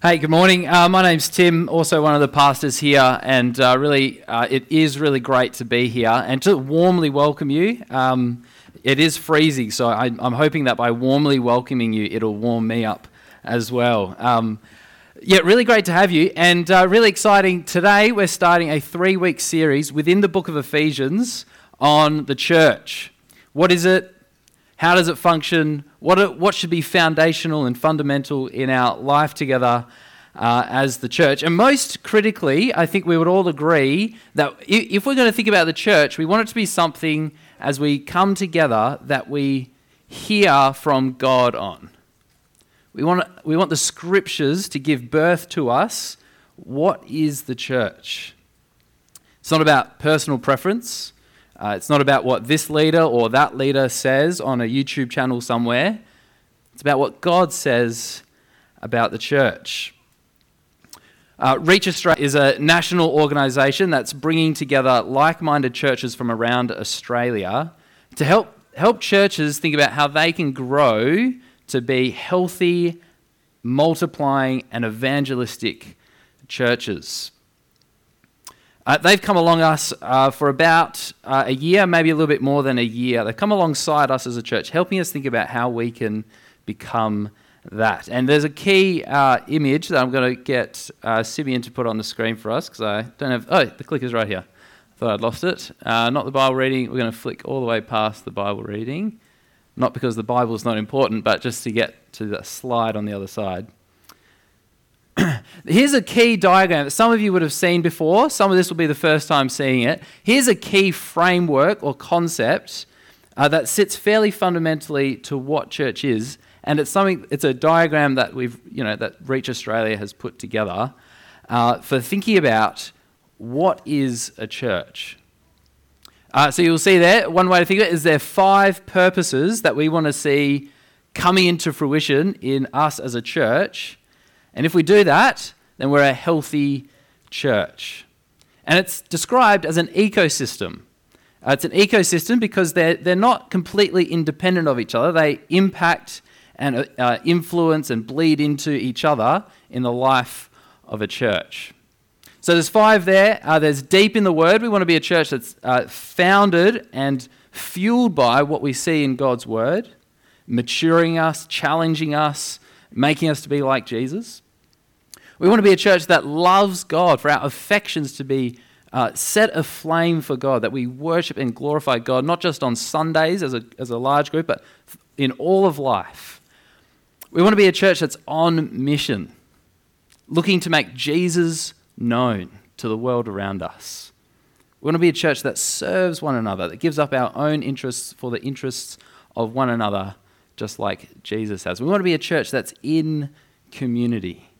Hey, good morning. Uh, my name's Tim, also one of the pastors here, and uh, really, uh, it is really great to be here and to warmly welcome you. Um, it is freezing, so I, am hoping that by warmly welcoming you, it'll warm me up as well. Um, yeah, really great to have you, and uh, really exciting. Today, we're starting a three week series within the book of Ephesians on the church. What is it? How does it function? What, what should be foundational and fundamental in our life together uh, as the church? And most critically, I think we would all agree that if we're going to think about the church, we want it to be something as we come together that we hear from God on. We want, we want the scriptures to give birth to us. What is the church? It's not about personal preference. Uh, it's not about what this leader or that leader says on a YouTube channel somewhere. It's about what God says about the church. Uh, Reach Australia is a national organisation that's bringing together like minded churches from around Australia to help, help churches think about how they can grow to be healthy, multiplying, and evangelistic churches. Uh, they've come along us uh, for about uh, a year, maybe a little bit more than a year. They've come alongside us as a church, helping us think about how we can become that. And there's a key uh, image that I'm going to get uh, Simeon to put on the screen for us because I don't have. Oh, the clicker's right here. Thought I'd lost it. Uh, not the Bible reading. We're going to flick all the way past the Bible reading. Not because the Bible's not important, but just to get to the slide on the other side. Here's a key diagram that some of you would have seen before. Some of this will be the first time seeing it. Here's a key framework or concept uh, that sits fairly fundamentally to what church is, and it's something. It's a diagram that we've, you know, that Reach Australia has put together uh, for thinking about what is a church. Uh, so you'll see there. One way to think of it is there are five purposes that we want to see coming into fruition in us as a church and if we do that, then we're a healthy church. And it's described as an ecosystem. Uh, it's an ecosystem because they're, they're not completely independent of each other. They impact and uh, influence and bleed into each other in the life of a church. So there's five there. Uh, there's deep in the Word. We want to be a church that's uh, founded and fueled by what we see in God's Word, maturing us, challenging us, making us to be like Jesus. We want to be a church that loves God, for our affections to be uh, set aflame for God, that we worship and glorify God, not just on Sundays as a, as a large group, but in all of life. We want to be a church that's on mission, looking to make Jesus known to the world around us. We want to be a church that serves one another, that gives up our own interests for the interests of one another, just like Jesus has. We want to be a church that's in community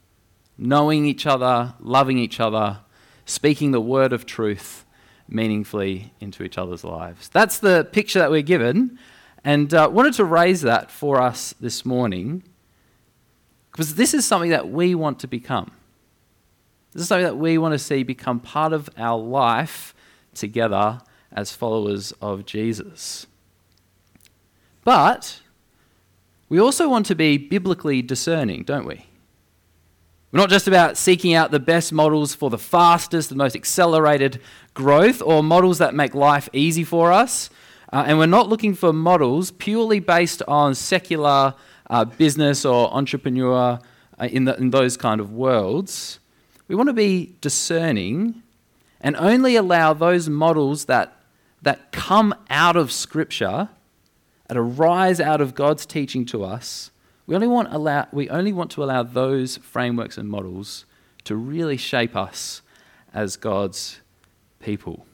knowing each other, loving each other, speaking the word of truth meaningfully into each other's lives. That's the picture that we're given, and uh, wanted to raise that for us this morning because this is something that we want to become. This is something that we want to see become part of our life together as followers of Jesus. But we also want to be biblically discerning, don't we? We're not just about seeking out the best models for the fastest, the most accelerated growth, or models that make life easy for us. Uh, and we're not looking for models purely based on secular uh, business or entrepreneur uh, in, the, in those kind of worlds. We want to be discerning and only allow those models that, that come out of Scripture, that arise out of God's teaching to us, we only, want allow, we only want to allow those frameworks and models to really shape us as God's people.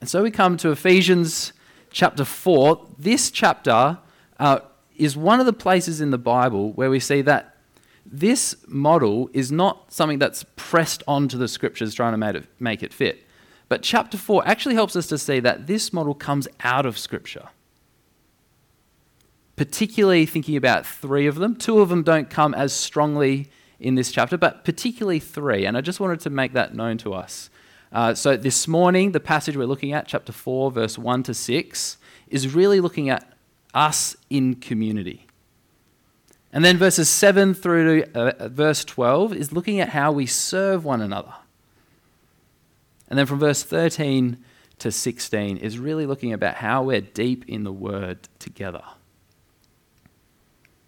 And so we come to Ephesians chapter 4. This chapter uh, is one of the places in the Bible where we see that this model is not something that's pressed onto the scriptures trying to make it, make it fit. But chapter 4 actually helps us to see that this model comes out of scripture particularly thinking about three of them. Two of them don't come as strongly in this chapter, but particularly three. And I just wanted to make that known to us. Uh, so this morning, the passage we're looking at, chapter 4, verse 1 to 6, is really looking at us in community. And then verses 7 through to uh, verse 12 is looking at how we serve one another. And then from verse 13 to 16 is really looking about how we're deep in the Word together.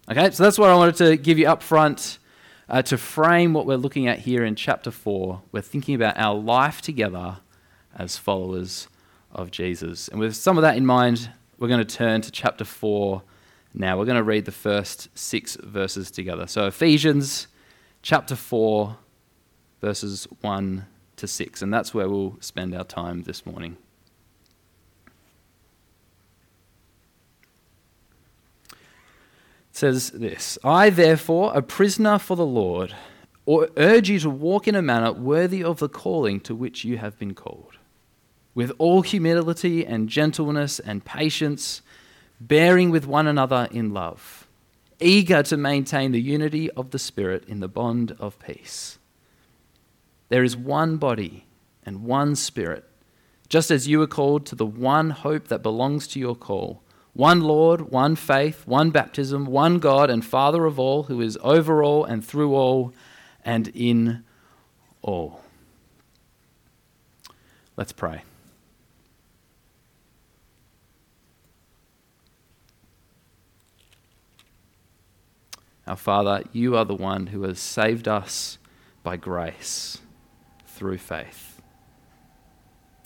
Okay, so that's what I wanted to give you up front uh, to frame what we're looking at here in chapter 4. We're thinking about our life together as followers of Jesus. And with some of that in mind, we're going to turn to chapter 4 now. We're going to read the first six verses together. So, Ephesians chapter 4, verses 1 to 6. And that's where we'll spend our time this morning. says this I, therefore, a prisoner for the Lord, or urge you to walk in a manner worthy of the calling to which you have been called, with all humility and gentleness and patience, bearing with one another in love, eager to maintain the unity of the Spirit in the bond of peace. There is one body and one Spirit, just as you are called to the one hope that belongs to your call one Lord, one faith, one baptism, one God and Father of all, who is over all and through all and in all. Let's pray. Our Father, you are the one who has saved us by grace through faith.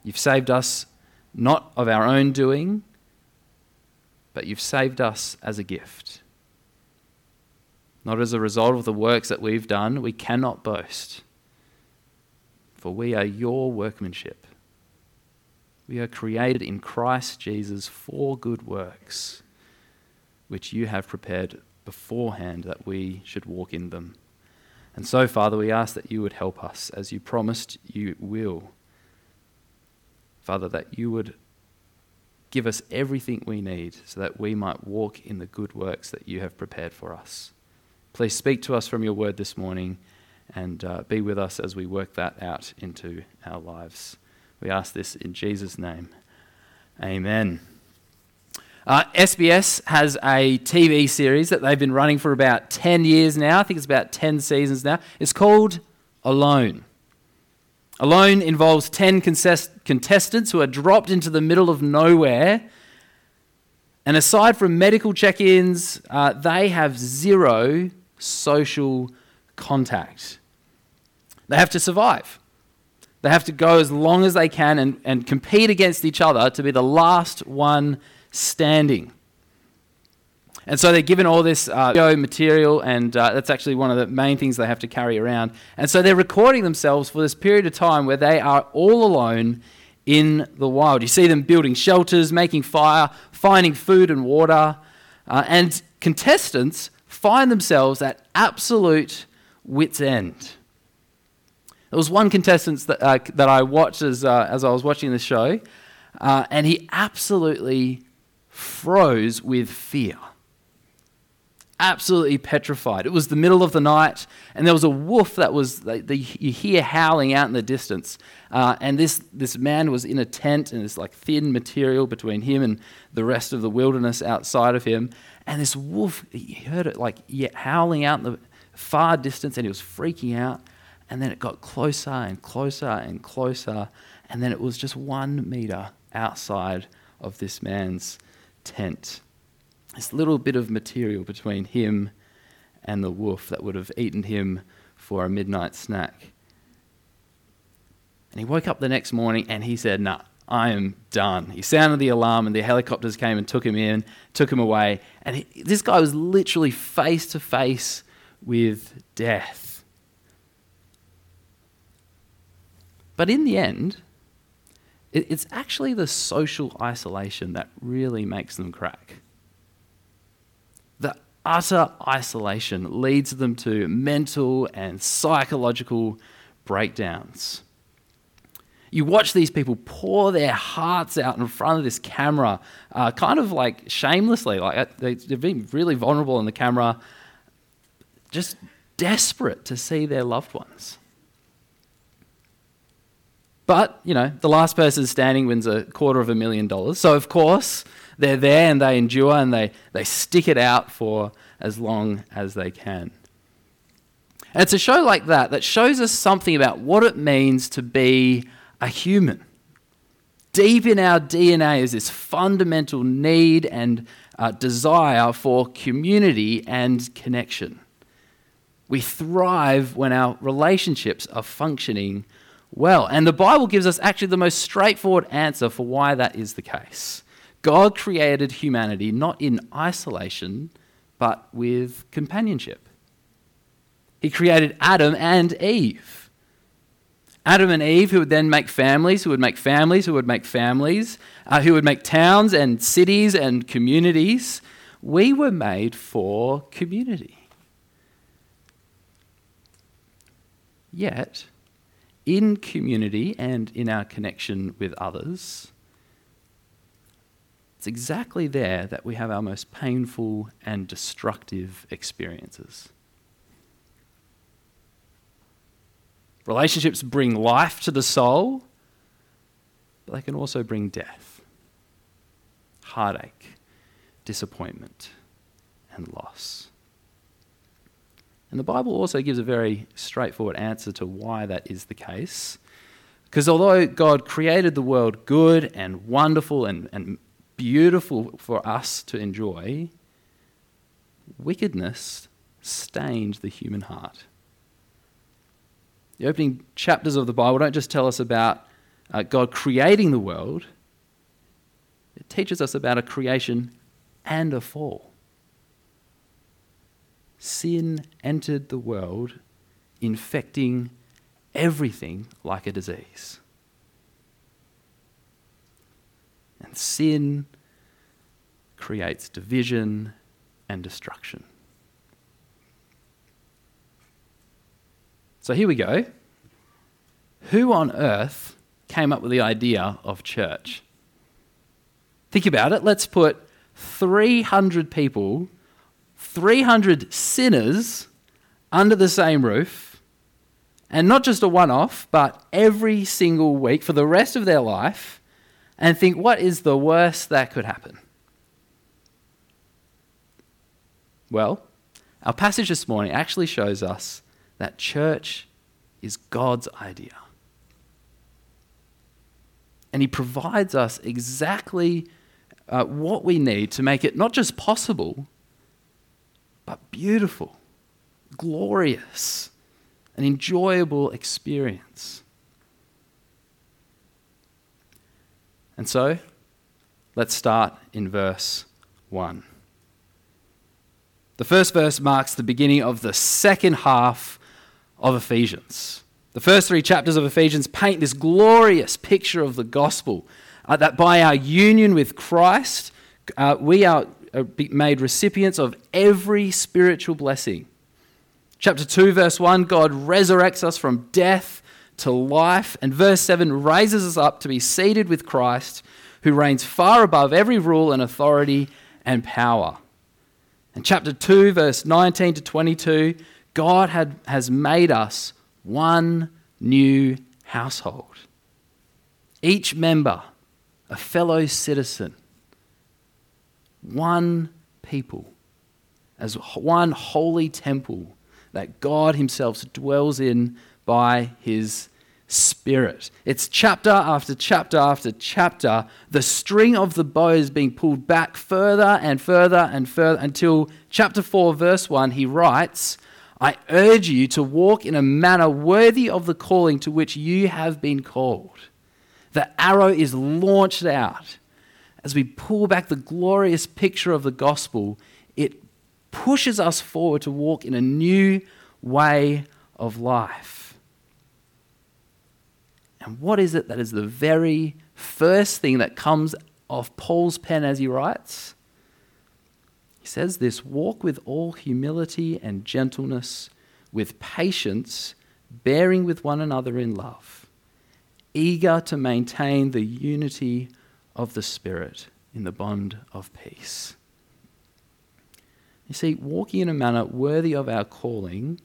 You've saved us not of our own doing but you've saved us as a gift. Not as a result of the works that we've done, we cannot boast, for we are your workmanship. We are created in Christ Jesus for good works, which you have prepared beforehand that we should walk in them. And so, Father, we ask that you would help us as you promised you will. Father, that you would Give us everything we need so that we might walk in the good works that you have prepared for us. Please speak to us from your word this morning and uh, be with us as we work that out into our lives. We ask this in Jesus' name. Amen. Uh, SBS has a TV series that they've been running for about 10 years now. I think it's about 10 seasons now. It's called Alone. Alone involves 10 contestants who are dropped into the middle of nowhere. And aside from medical check ins, uh, they have zero social contact. They have to survive. They have to go as long as they can and, and compete against each other to be the last one standing. And so they're given all this uh, material, and uh, that's actually one of the main things they have to carry around. And so they're recording themselves for this period of time where they are all alone in the wild. You see them building shelters, making fire, finding food and water. Uh, and contestants find themselves at absolute wits' end. There was one contestant that, uh, that I watched as, uh, as I was watching the show, uh, and he absolutely froze with fear absolutely petrified. It was the middle of the night, and there was a wolf that was, the, the, you hear howling out in the distance. Uh, and this, this man was in a tent, and this like thin material between him and the rest of the wilderness outside of him. And this wolf, he heard it like howling out in the far distance, and he was freaking out. And then it got closer and closer and closer, and then it was just one meter outside of this man's tent this little bit of material between him and the wolf that would have eaten him for a midnight snack. And he woke up the next morning and he said, Nah, I am done. He sounded the alarm and the helicopters came and took him in, took him away. And he, this guy was literally face to face with death. But in the end, it's actually the social isolation that really makes them crack The utter isolation leads them to mental and psychological breakdowns. You watch these people pour their hearts out in front of this camera, uh, kind of like shamelessly, like uh, they've been really vulnerable in the camera, just desperate to see their loved ones. But, you know, the last person standing wins a quarter of a million dollars. So, of course, they're there and they endure and they, they stick it out for as long as they can. And it's a show like that that shows us something about what it means to be a human. Deep in our DNA is this fundamental need and uh, desire for community and connection. We thrive when our relationships are functioning well. And the Bible gives us actually the most straightforward answer for why that is the case. God created humanity not in isolation, but with companionship. He created Adam and Eve. Adam and Eve, who would then make families, who would make families, who would make families, uh, who would make towns and cities and communities. We were made for community. Yet, in community and in our connection with others, it's exactly there that we have our most painful and destructive experiences. Relationships bring life to the soul, but they can also bring death, heartache, disappointment, and loss. And the Bible also gives a very straightforward answer to why that is the case. Because although God created the world good and wonderful and, and beautiful for us to enjoy, wickedness stained the human heart. The opening chapters of the Bible don't just tell us about uh, God creating the world, it teaches us about a creation and a fall sin entered the world, infecting everything like a disease. And sin creates division and destruction. So here we go. Who on earth came up with the idea of church? Think about it. Let's put 300 people 300 sinners under the same roof, and not just a one off, but every single week for the rest of their life, and think, what is the worst that could happen? Well, our passage this morning actually shows us that church is God's idea. And He provides us exactly uh, what we need to make it not just possible, but beautiful, glorious, an enjoyable experience. And so, let's start in verse 1. The first verse marks the beginning of the second half of Ephesians. The first three chapters of Ephesians paint this glorious picture of the gospel uh, that by our union with Christ, uh, we are are Uh, made recipients of every spiritual blessing. Chapter 2, verse 1 God resurrects us from death to life. And verse 7 raises us up to be seated with Christ, who reigns far above every rule and authority and power. And chapter 2, verse 19 to 22, God had, has made us one new household. Each member, a fellow citizen one people, as one holy temple that God Himself dwells in by His Spirit. It's chapter after chapter after chapter, the string of the bow is being pulled back further and further and further until chapter 4, verse 1, he writes, I urge you to walk in a manner worthy of the calling to which you have been called. The arrow is launched out as we pull back the glorious picture of the gospel, it pushes us forward to walk in a new way of life. And what is it that is the very first thing that comes off Paul's pen as he writes? He says this walk with all humility and gentleness, with patience, bearing with one another in love, eager to maintain the unity of the Spirit in the bond of peace. You see, walking in a manner worthy of our calling,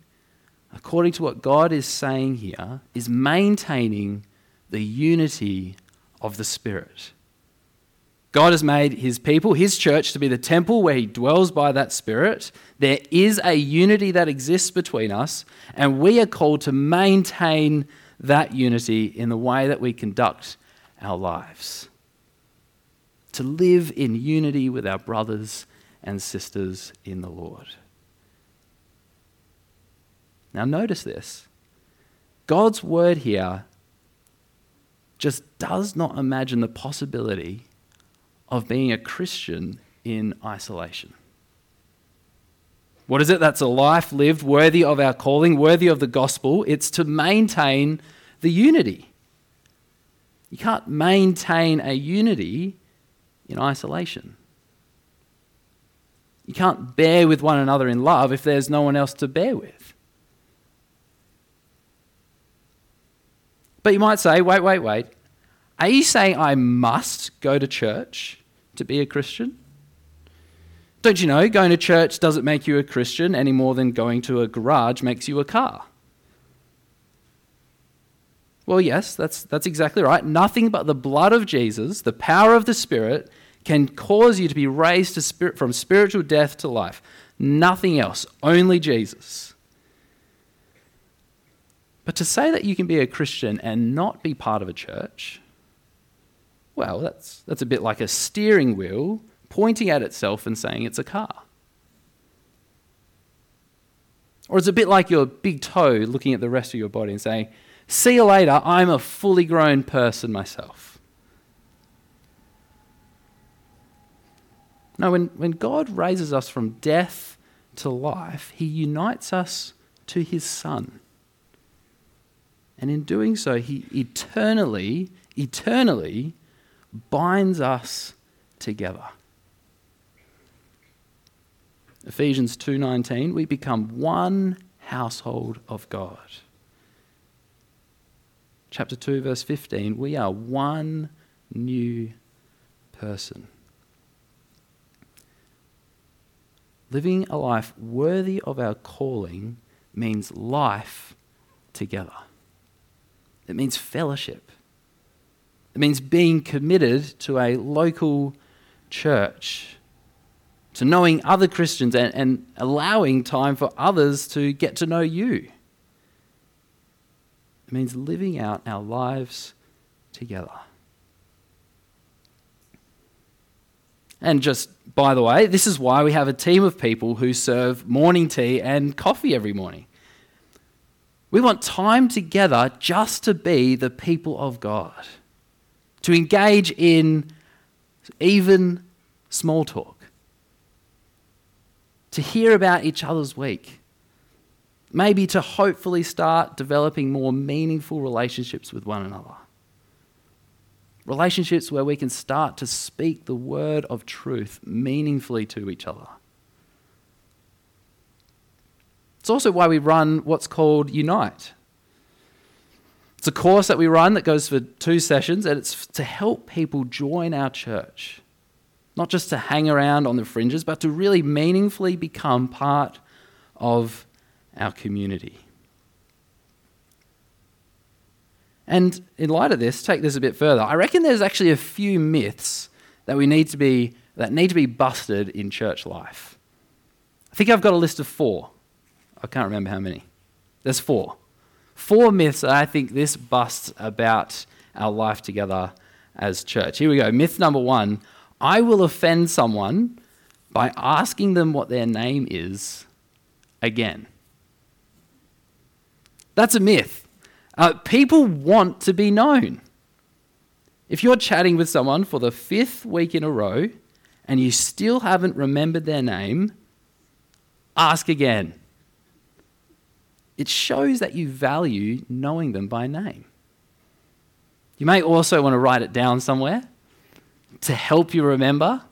according to what God is saying here, is maintaining the unity of the Spirit. God has made his people, his church, to be the temple where he dwells by that Spirit. There is a unity that exists between us, and we are called to maintain that unity in the way that we conduct our lives. To live in unity with our brothers and sisters in the Lord. Now, notice this God's word here just does not imagine the possibility of being a Christian in isolation. What is it? That's a life lived worthy of our calling, worthy of the gospel. It's to maintain the unity. You can't maintain a unity in isolation. You can't bear with one another in love if there's no one else to bear with. But you might say, wait, wait, wait. Are you saying I must go to church to be a Christian? Don't you know, going to church doesn't make you a Christian any more than going to a garage makes you a car? Well, yes, that's, that's exactly right. Nothing but the blood of Jesus, the power of the Spirit, can cause you to be raised to spirit, from spiritual death to life. Nothing else, only Jesus. But to say that you can be a Christian and not be part of a church, well, that's, that's a bit like a steering wheel pointing at itself and saying it's a car. Or it's a bit like your big toe looking at the rest of your body and saying, See you later, I'm a fully grown person myself. No, when, when God raises us from death to life, He unites us to His Son. And in doing so, he eternally, eternally binds us together. Ephesians 2:19 we become one household of God. Chapter 2 verse 15 we are one new person. Living a life worthy of our calling means life together. It means fellowship. It means being committed to a local church, to knowing other Christians and, and allowing time for others to get to know you. Means living out our lives together. And just by the way, this is why we have a team of people who serve morning tea and coffee every morning. We want time together just to be the people of God, to engage in even small talk, to hear about each other's week, maybe to hopefully start developing more meaningful relationships with one another. Relationships where we can start to speak the word of truth meaningfully to each other. It's also why we run what's called Unite. It's a course that we run that goes for two sessions, and it's to help people join our church. Not just to hang around on the fringes, but to really meaningfully become part of our community. And in light of this, take this a bit further. I reckon there's actually a few myths that we need to be that need to be busted in church life. I think I've got a list of four. I can't remember how many. There's four. Four myths that I think this busts about our life together as church. Here we go. Myth number one I will offend someone by asking them what their name is again. That's a myth. Uh, people want to be known. If you're chatting with someone for the fifth week in a row and you still haven't remembered their name, ask again it shows that you value knowing them by name. You may also want to write it down somewhere to help you remember.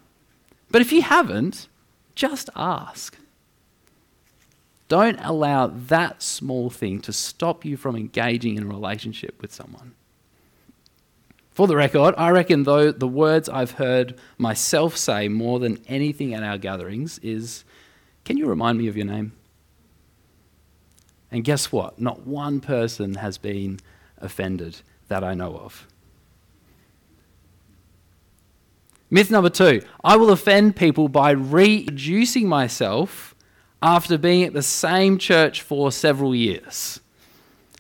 But if you haven't, just ask. Don't allow that small thing to stop you from engaging in a relationship with someone. For the record, I reckon though the words I've heard myself say more than anything at our gatherings is, Can you remind me of your name? And guess what? Not one person has been offended that I know of. Myth number two I will offend people by reintroducing myself after being at the same church for several years.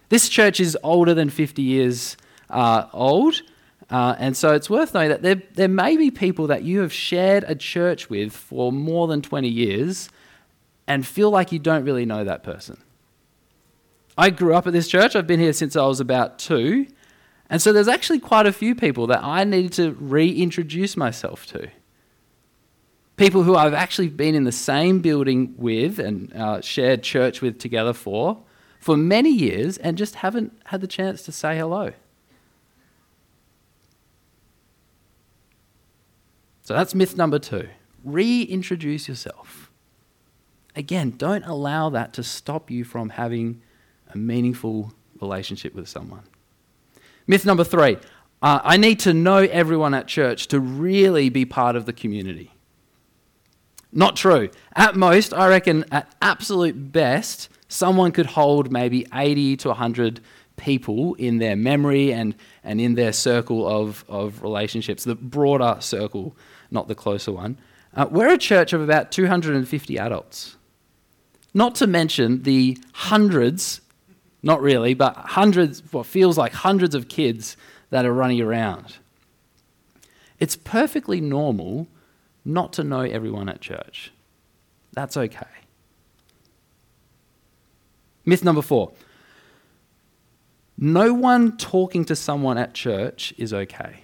This church is older than 50 years uh, old, uh, and so it's worth knowing that there, there may be people that you have shared a church with for more than 20 years and feel like you don't really know that person. I grew up at this church, I've been here since I was about two. And so there's actually quite a few people that I needed to reintroduce myself to. People who I've actually been in the same building with and uh, shared church with together for for many years and just haven't had the chance to say hello. So that's myth number two. Reintroduce yourself. Again, don't allow that to stop you from having a meaningful relationship with someone. Myth number three uh, I need to know everyone at church to really be part of the community. Not true. At most, I reckon, at absolute best, someone could hold maybe 80 to 100 people in their memory and, and in their circle of, of relationships, the broader circle, not the closer one. Uh, we're a church of about 250 adults. Not to mention the hundreds not really, but hundreds, what feels like hundreds of kids that are running around. It's perfectly normal not to know everyone at church. That's okay. Myth number four no one talking to someone at church is okay.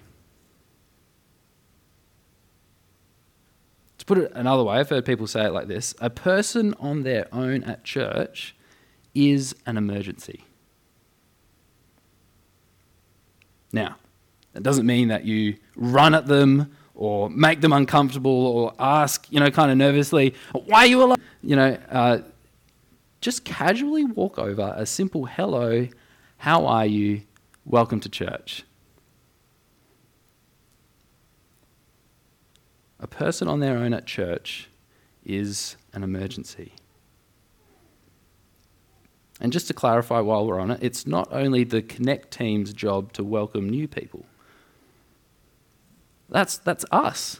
To put it another way, I've heard people say it like this a person on their own at church is an emergency. Now, that doesn't mean that you run at them or make them uncomfortable or ask, you know, kind of nervously, why are you alone? You know, uh, just casually walk over a simple hello, how are you, welcome to church. A person on their own at church is an emergency. And just to clarify while we're on it, it's not only the Connect team's job to welcome new people. That's, that's us.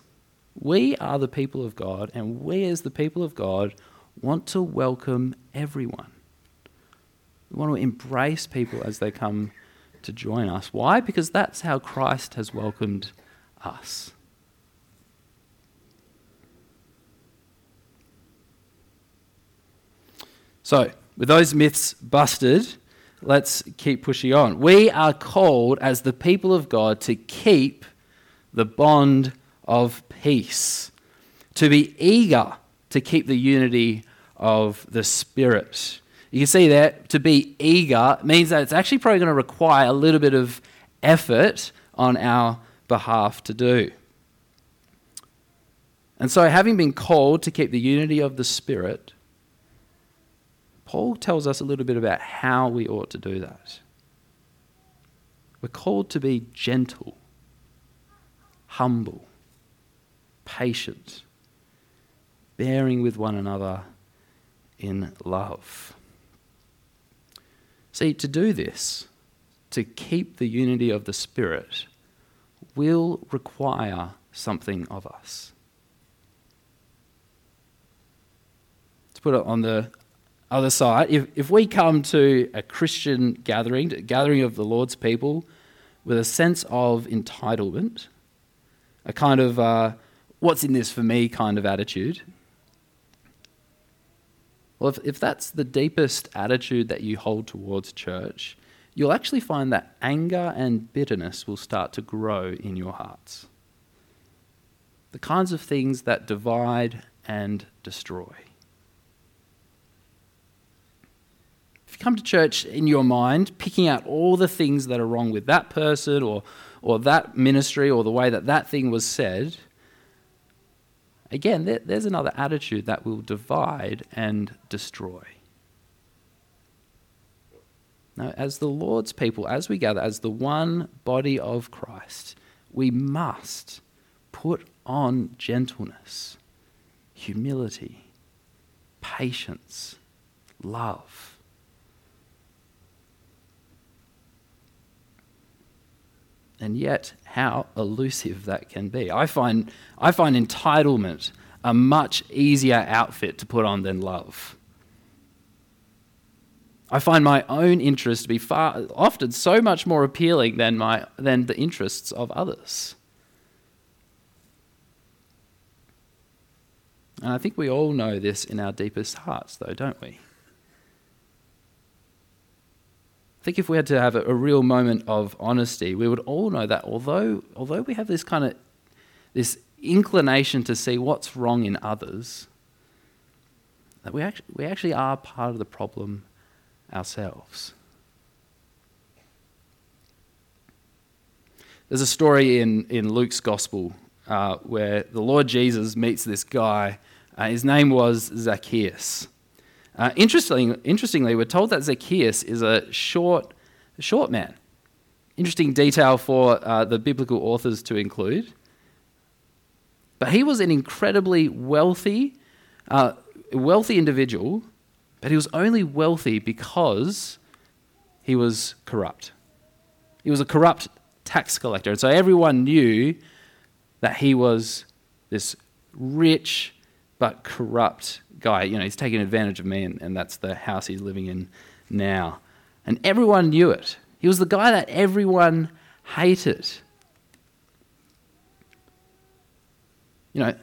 We are the people of God, and we, as the people of God, want to welcome everyone. We want to embrace people as they come to join us. Why? Because that's how Christ has welcomed us. So, with those myths busted, let's keep pushing on. We are called as the people of God to keep the bond of peace, to be eager to keep the unity of the Spirit. You can see that to be eager means that it's actually probably going to require a little bit of effort on our behalf to do. And so, having been called to keep the unity of the Spirit, Paul tells us a little bit about how we ought to do that. We're called to be gentle, humble, patient, bearing with one another in love. See, to do this, to keep the unity of the Spirit, will require something of us. To put it on the other side, if, if we come to a Christian gathering, a gathering of the Lord's people, with a sense of entitlement, a kind of uh, what's in this for me kind of attitude, well, if, if that's the deepest attitude that you hold towards church, you'll actually find that anger and bitterness will start to grow in your hearts. The kinds of things that divide and destroy. Come to church in your mind, picking out all the things that are wrong with that person or, or that ministry or the way that that thing was said, again, there, there's another attitude that will divide and destroy. Now, as the Lord's people, as we gather, as the one body of Christ, we must put on gentleness, humility, patience, love. And yet, how elusive that can be. I find, I find entitlement a much easier outfit to put on than love. I find my own interests to be far, often so much more appealing than, my, than the interests of others. And I think we all know this in our deepest hearts, though, don't we? I think if we had to have a, a real moment of honesty, we would all know that although, although we have this kind of this inclination to see what's wrong in others, that we actually, we actually are part of the problem ourselves. There's a story in, in Luke's Gospel uh, where the Lord Jesus meets this guy. Uh, his name was Zacchaeus. Uh, interestingly, interestingly, we're told that Zacchaeus is a short, short man. Interesting detail for uh, the biblical authors to include. But he was an incredibly wealthy, uh, wealthy individual, but he was only wealthy because he was corrupt. He was a corrupt tax collector. And so everyone knew that he was this rich but corrupt guy. You know, he's taking advantage of me, and, and that's the house he's living in now. And everyone knew it. He was the guy that everyone hated. you know,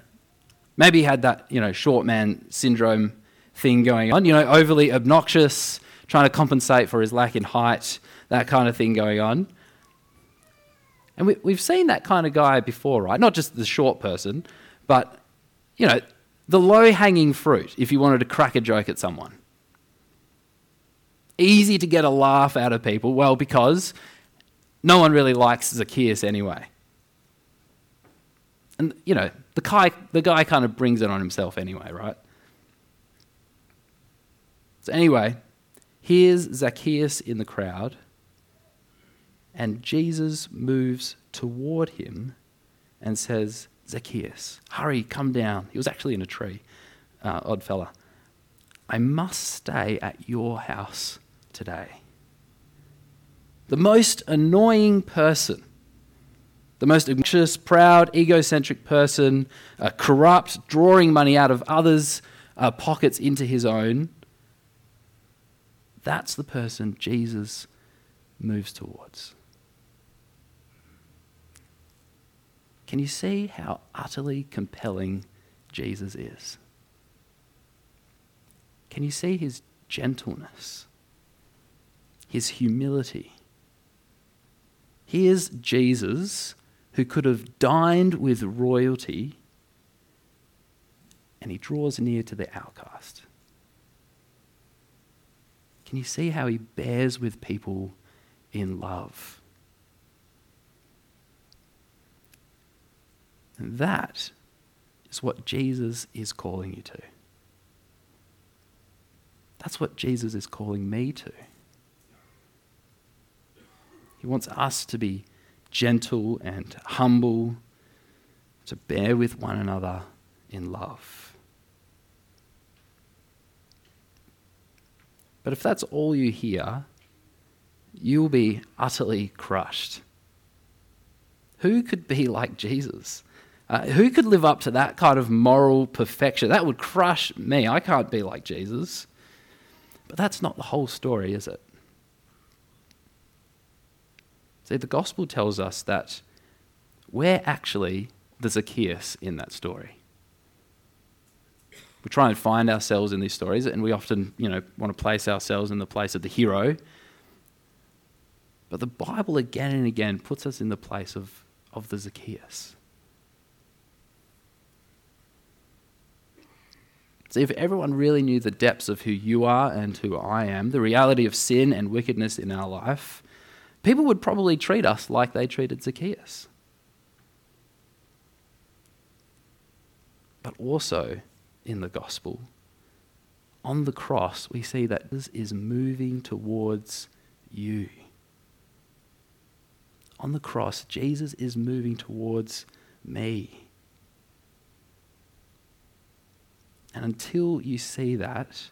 maybe he had that, you know, short man syndrome thing going on, you know, overly obnoxious, trying to compensate for his lack in height, that kind of thing going on. And we, we've seen that kind of guy before, right? Not just the short person, but, you know, the low hanging fruit if you wanted to crack a joke at someone. Easy to get a laugh out of people, well, because no one really likes Zacchaeus anyway. And, you know, the guy, the guy kind of brings it on himself anyway, right? So, anyway, here's Zacchaeus in the crowd, and Jesus moves toward him and says, Zacchaeus, hurry, come down. He was actually in a tree, uh, odd fella. I must stay at your house today. The most annoying person the most anxious, proud, egocentric person, uh, corrupt, drawing money out of others' uh, pockets into his own. That's the person Jesus moves towards. Can you see how utterly compelling Jesus is? Can you see his gentleness, his humility? Here's Jesus who could have dined with royalty, and he draws near to the outcast. Can you see how he bears with people in love? And that is what Jesus is calling you to. That's what Jesus is calling me to. He wants us to be gentle and humble, to bear with one another in love. But if that's all you hear, you'll be utterly crushed. Who could be like Jesus? Uh, who could live up to that kind of moral perfection? That would crush me. I can't be like Jesus. But that's not the whole story, is it? See, the gospel tells us that we're actually the Zacchaeus in that story. We try and find ourselves in these stories, and we often, you know, want to place ourselves in the place of the hero. But the Bible again and again puts us in the place of, of the Zacchaeus. If everyone really knew the depths of who you are and who I am, the reality of sin and wickedness in our life, people would probably treat us like they treated Zacchaeus. But also in the gospel, on the cross, we see that this is moving towards you. On the cross, Jesus is moving towards me. And until you see that,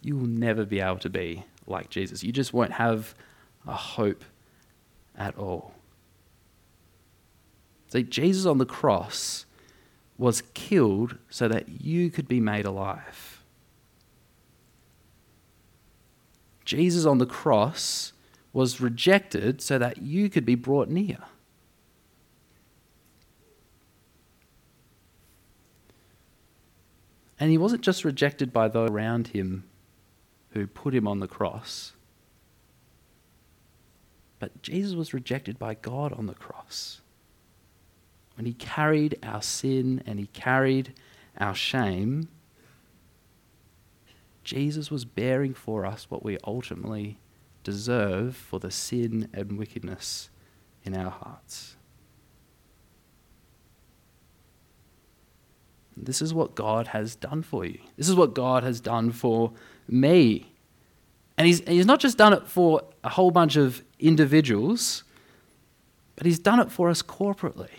you will never be able to be like Jesus. You just won't have a hope at all. See, Jesus on the cross was killed so that you could be made alive. Jesus on the cross was rejected so that you could be brought near. And he wasn't just rejected by those around him who put him on the cross, but Jesus was rejected by God on the cross. When he carried our sin and he carried our shame, Jesus was bearing for us what we ultimately deserve for the sin and wickedness in our hearts. This is what God has done for you. This is what God has done for me. And he's, he's not just done it for a whole bunch of individuals, but He's done it for us corporately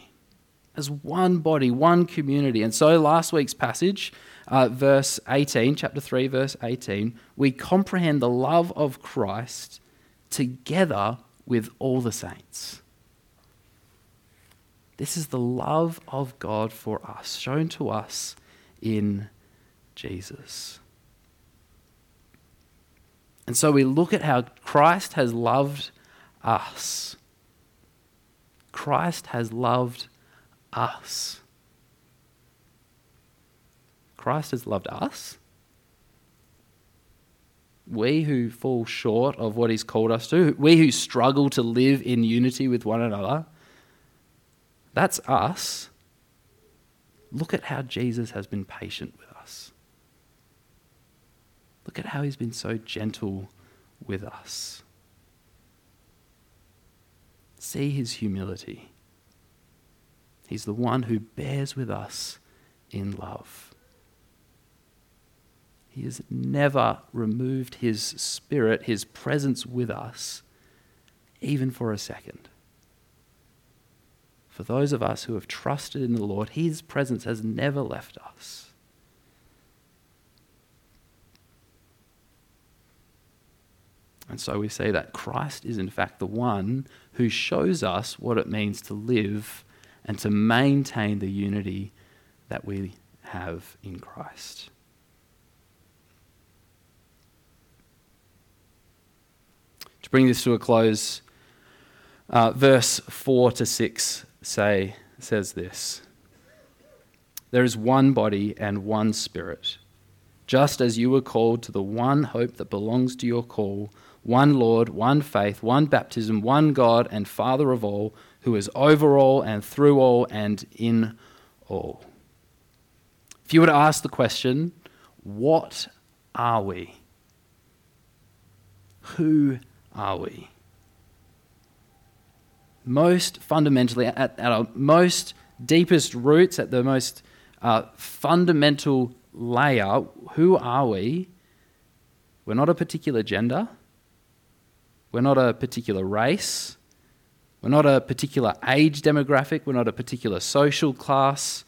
as one body, one community. And so, last week's passage, uh, verse 18, chapter 3, verse 18, we comprehend the love of Christ together with all the saints. This is the love of God for us, shown to us in Jesus. And so we look at how Christ has loved us. Christ has loved us. Christ has loved us. We who fall short of what He's called us to, we who struggle to live in unity with one another, that's us. Look at how Jesus has been patient with us. Look at how He's been so gentle with us. See His humility. He's the one who bears with us in love. He has never removed his spirit, his presence with us, even for a second. For those of us who have trusted in the Lord, his presence has never left us. And so we say that Christ is, in fact, the one who shows us what it means to live and to maintain the unity that we have in Christ. To bring this to a close, uh, verse 4 to 6 say, says this There is one body and one spirit, just as you were called to the one hope that belongs to your call one Lord, one faith, one baptism, one God and Father of all who is over all and through all and in all. If you were to ask the question, what are we? Who are we? Most fundamentally, at, at our most deepest roots, at the most uh, fundamental layer, who are we? We're not a particular gender. We're not a particular race. We're not a particular age demographic. We're not a particular social class.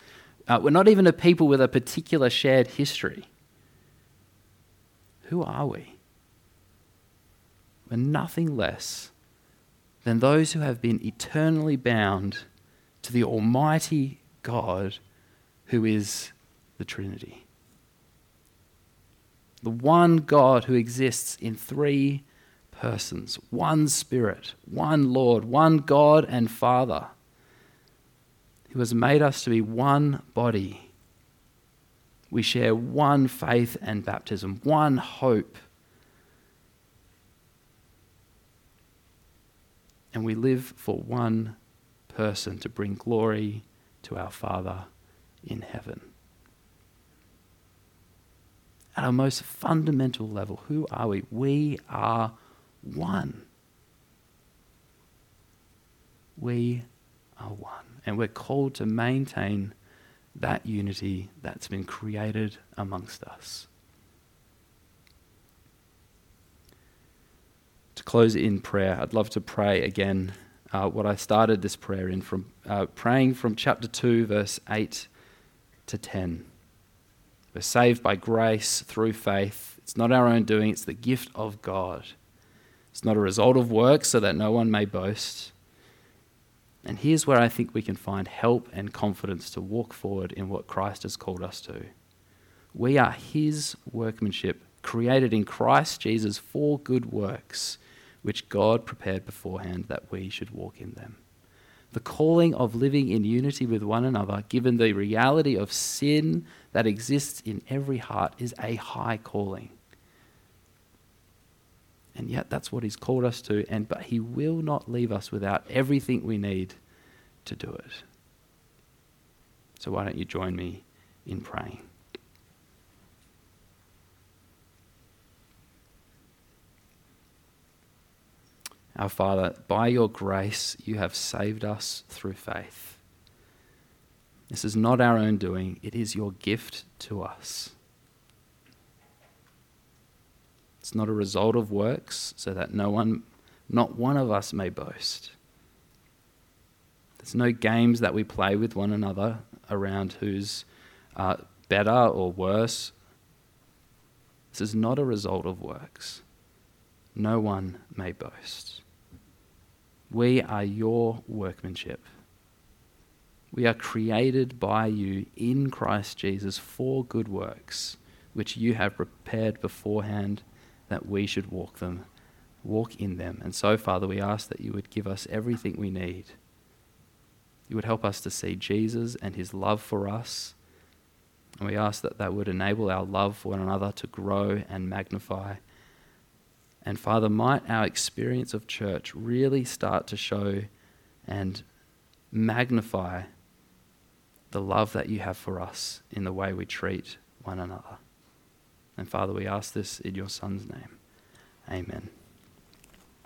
Uh, we're not even a people with a particular shared history. Who are we? We're nothing less than those who have been eternally bound to the Almighty God who is the Trinity. The one God who exists in three persons, one Spirit, one Lord, one God and Father, who has made us to be one body. We share one faith and baptism, one hope. And we live for one person to bring glory to our Father in heaven. At our most fundamental level, who are we? We are one. We are one. And we're called to maintain that unity that's been created amongst us. Close in prayer, I'd love to pray again uh, what I started this prayer in from uh, praying from chapter 2, verse 8 to 10. We're saved by grace through faith. It's not our own doing, it's the gift of God. It's not a result of works, so that no one may boast. And here's where I think we can find help and confidence to walk forward in what Christ has called us to. We are His workmanship, created in Christ Jesus for good works, which God prepared beforehand that we should walk in them. The calling of living in unity with one another, given the reality of sin that exists in every heart, is a high calling. And yet that's what he's called us to, and but he will not leave us without everything we need to do it. So why don't you join me in praying? Our Father, by your grace, you have saved us through faith. This is not our own doing, it is your gift to us. It's not a result of works, so that no one, not one of us may boast. There's no games that we play with one another around who's uh, better or worse. This is not a result of works. No one may boast. We are your workmanship. We are created by you in Christ Jesus for good works, which you have prepared beforehand that we should walk them, walk in them. And so, Father, we ask that you would give us everything we need. You would help us to see Jesus and his love for us. And we ask that that would enable our love for one another to grow and magnify. And Father, might our experience of church really start to show and magnify the love that you have for us in the way we treat one another. And Father, we ask this in your Son's name. Amen.